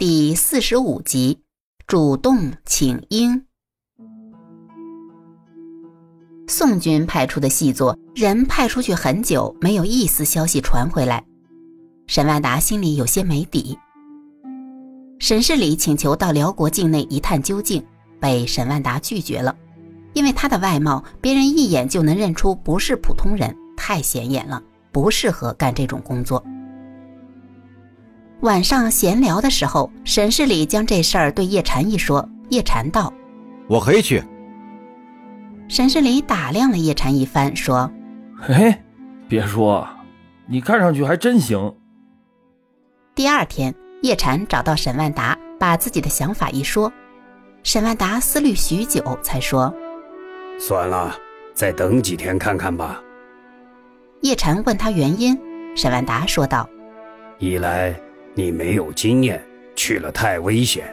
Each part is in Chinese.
第四十五集，主动请缨。宋军派出的细作人派出去很久，没有一丝消息传回来。沈万达心里有些没底。沈世礼请求到辽国境内一探究竟，被沈万达拒绝了，因为他的外貌，别人一眼就能认出不是普通人，太显眼了，不适合干这种工作。晚上闲聊的时候，沈世礼将这事儿对叶禅一说。叶禅道：“我可以去。”沈世礼打量了叶禅一番，说：“嘿，别说，你看上去还真行。”第二天，叶禅找到沈万达，把自己的想法一说。沈万达思虑许久，才说：“算了，再等几天看看吧。”叶禅问他原因，沈万达说道：“一来……”你没有经验，去了太危险，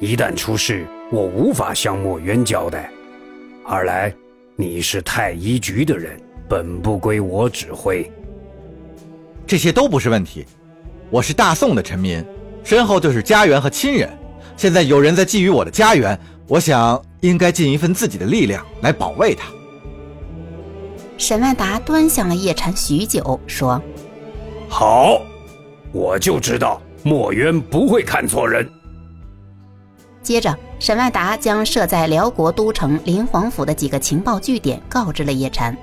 一旦出事，我无法向墨渊交代。二来，你是太医局的人，本不归我指挥。这些都不是问题。我是大宋的臣民，身后就是家园和亲人。现在有人在觊觎我的家园，我想应该尽一份自己的力量来保卫他。沈万达端详了叶禅许久，说：“好，我就知道。”墨渊不会看错人。接着，沈万达将设在辽国都城临皇府的几个情报据点告知了叶禅，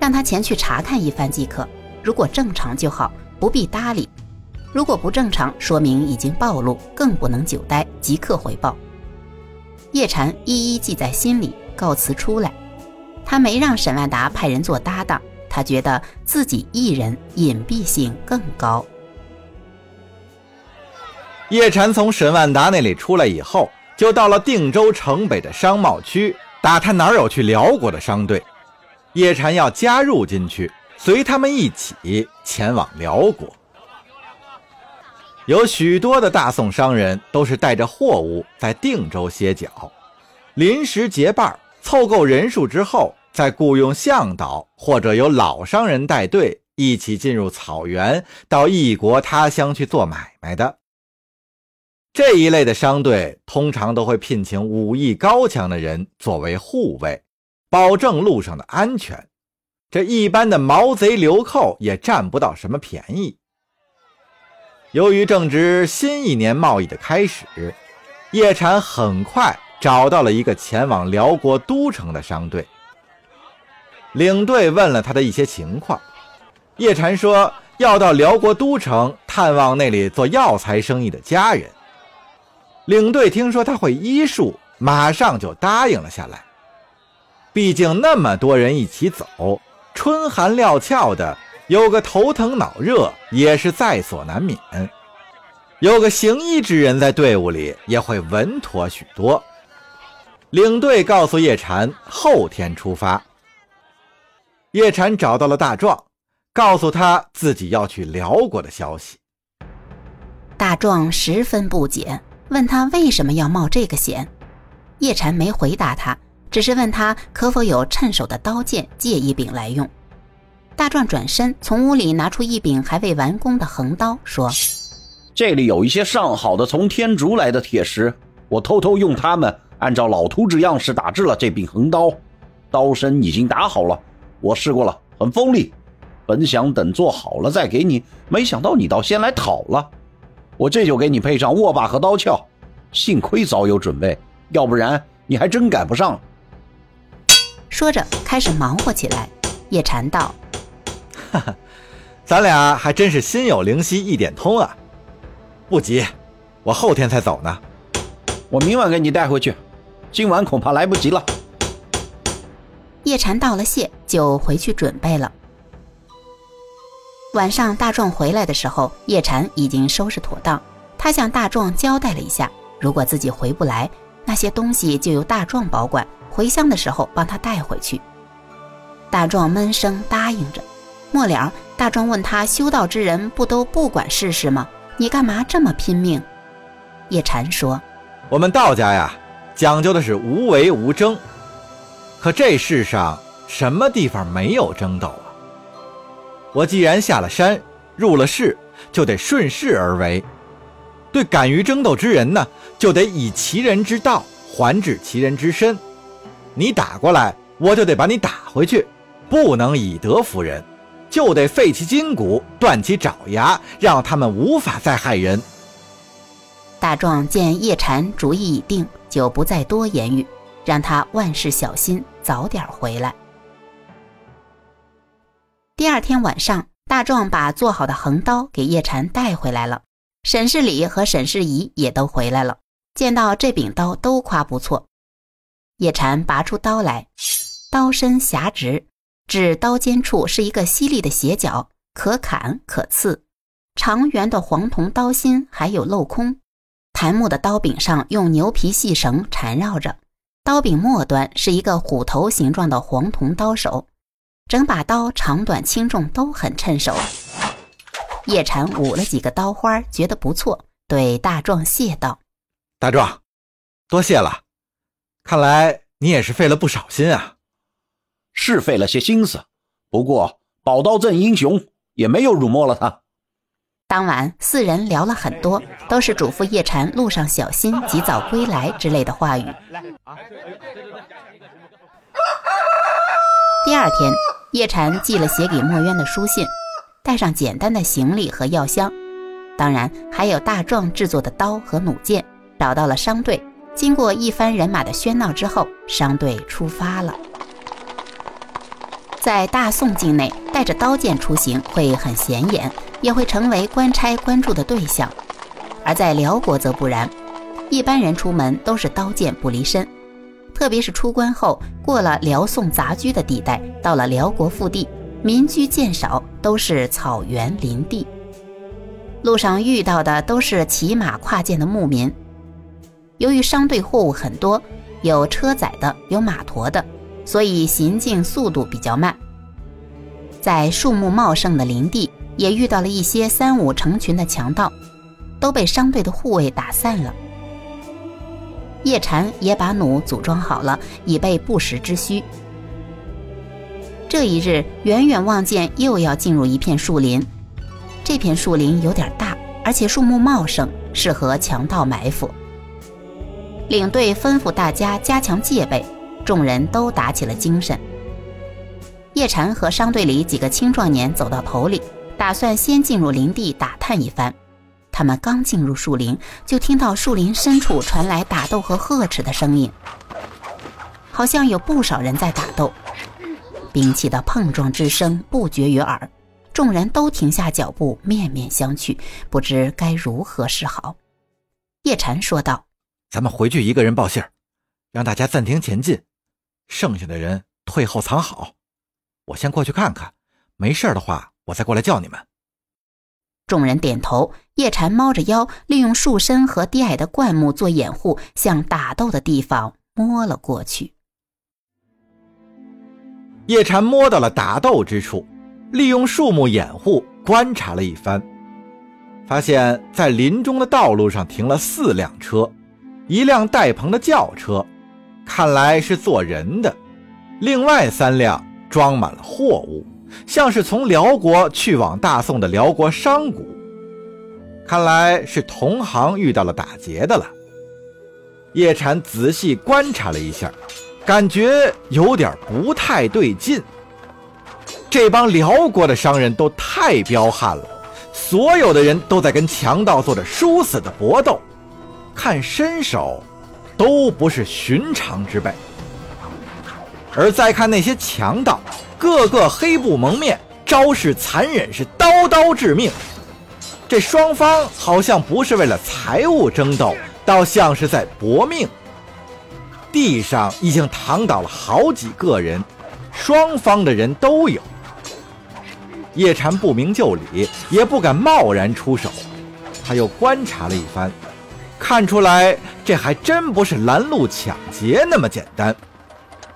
让他前去查看一番即可。如果正常就好，不必搭理；如果不正常，说明已经暴露，更不能久待，即刻回报。叶禅一一记在心里，告辞出来。他没让沈万达派人做搭档，他觉得自己一人隐蔽性更高。叶禅从沈万达那里出来以后，就到了定州城北的商贸区，打探哪有去辽国的商队。叶禅要加入进去，随他们一起前往辽国。有许多的大宋商人都是带着货物在定州歇脚，临时结伴凑够人数之后，再雇佣向导或者由老商人带队，一起进入草原，到异国他乡去做买卖的。这一类的商队通常都会聘请武艺高强的人作为护卫，保证路上的安全。这一般的毛贼流寇也占不到什么便宜。由于正值新一年贸易的开始，叶禅很快找到了一个前往辽国都城的商队。领队问了他的一些情况，叶禅说要到辽国都城探望那里做药材生意的家人。领队听说他会医术，马上就答应了下来。毕竟那么多人一起走，春寒料峭的，有个头疼脑热也是在所难免。有个行医之人在队伍里，也会稳妥许多。领队告诉叶禅，后天出发。叶禅找到了大壮，告诉他自己要去辽国的消息。大壮十分不解。问他为什么要冒这个险，叶禅没回答他，只是问他可否有趁手的刀剑借一柄来用。大壮转身从屋里拿出一柄还未完工的横刀，说：“这里有一些上好的从天竺来的铁石，我偷偷用它们按照老图纸样式打制了这柄横刀，刀身已经打好了，我试过了，很锋利。本想等做好了再给你，没想到你倒先来讨了。”我这就给你配上握把和刀鞘，幸亏早有准备，要不然你还真赶不上。说着开始忙活起来。叶禅道：“哈哈，咱俩还真是心有灵犀一点通啊！不急，我后天才走呢。我明晚给你带回去，今晚恐怕来不及了。”叶禅道了谢，就回去准备了。晚上，大壮回来的时候，叶禅已经收拾妥当。他向大壮交代了一下，如果自己回不来，那些东西就由大壮保管，回乡的时候帮他带回去。大壮闷声答应着。末了，大壮问他：“修道之人不都不管世事吗？你干嘛这么拼命？”叶禅说：“我们道家呀，讲究的是无为无争。可这世上什么地方没有争斗？”我既然下了山，入了世，就得顺势而为。对敢于争斗之人呢，就得以其人之道还治其人之身。你打过来，我就得把你打回去，不能以德服人，就得废其筋骨，断其爪牙，让他们无法再害人。大壮见叶禅主意已定，就不再多言语，让他万事小心，早点回来。第二天晚上，大壮把做好的横刀给叶禅带回来了。沈世礼和沈世仪也都回来了，见到这柄刀都夸不错。叶禅拔出刀来，刀身狭直，至刀尖处是一个犀利的斜角，可砍可刺。长圆的黄铜刀心还有镂空，檀木的刀柄上用牛皮细绳缠绕着，刀柄末端是一个虎头形状的黄铜刀手。整把刀长短轻重都很趁手。叶禅舞了几个刀花，觉得不错，对大壮谢道：“大壮，多谢了。看来你也是费了不少心啊。是费了些心思，不过宝刀镇英雄也没有辱没了他。”当晚四人聊了很多，都是嘱咐叶禅路上小心，及早归来之类的话语。第二天，叶禅寄了写给墨渊的书信。带上简单的行李和药箱，当然还有大壮制作的刀和弩箭。找到了商队，经过一番人马的喧闹之后，商队出发了。在大宋境内，带着刀剑出行会很显眼，也会成为官差关注的对象；而在辽国则不然，一般人出门都是刀剑不离身，特别是出关后，过了辽宋杂居的地带，到了辽国腹地。民居渐少，都是草原林地。路上遇到的都是骑马跨涧的牧民。由于商队货物很多，有车载的，有马驮的，所以行进速度比较慢。在树木茂盛的林地，也遇到了一些三五成群的强盗，都被商队的护卫打散了。叶禅也把弩组装好了，以备不时之需。这一日，远远望见又要进入一片树林。这片树林有点大，而且树木茂盛，适合强盗埋伏。领队吩咐大家加强戒备，众人都打起了精神。叶禅和商队里几个青壮年走到头里，打算先进入林地打探一番。他们刚进入树林，就听到树林深处传来打斗和呵斥的声音，好像有不少人在打斗。兵器的碰撞之声不绝于耳，众人都停下脚步，面面相觑，不知该如何是好。叶禅说道：“咱们回去一个人报信儿，让大家暂停前进，剩下的人退后藏好。我先过去看看，没事的话，我再过来叫你们。”众人点头。叶禅猫着腰，利用树身和低矮的灌木做掩护，向打斗的地方摸了过去。叶禅摸到了打斗之处，利用树木掩护，观察了一番，发现，在林中的道路上停了四辆车，一辆带棚的轿车，看来是坐人的；另外三辆装满了货物，像是从辽国去往大宋的辽国商贾，看来是同行遇到了打劫的了。叶禅仔细观察了一下。感觉有点不太对劲。这帮辽国的商人都太彪悍了，所有的人都在跟强盗做着殊死的搏斗，看身手都不是寻常之辈。而再看那些强盗，个个黑布蒙面，招式残忍，是刀刀致命。这双方好像不是为了财物争斗，倒像是在搏命。地上已经躺倒了好几个人，双方的人都有。叶禅不明就里，也不敢贸然出手。他又观察了一番，看出来这还真不是拦路抢劫那么简单。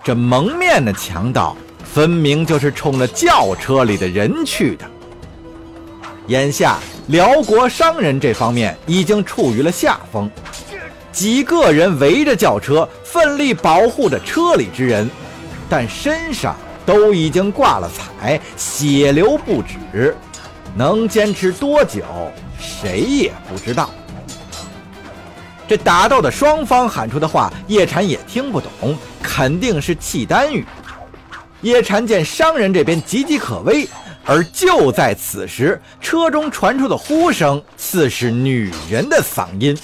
这蒙面的强盗，分明就是冲着轿车里的人去的。眼下辽国商人这方面已经处于了下风。几个人围着轿车，奋力保护着车里之人，但身上都已经挂了彩，血流不止。能坚持多久，谁也不知道。这打斗的双方喊出的话，叶禅也听不懂，肯定是契丹语。叶禅见商人这边岌岌可危，而就在此时，车中传出的呼声似是女人的嗓音。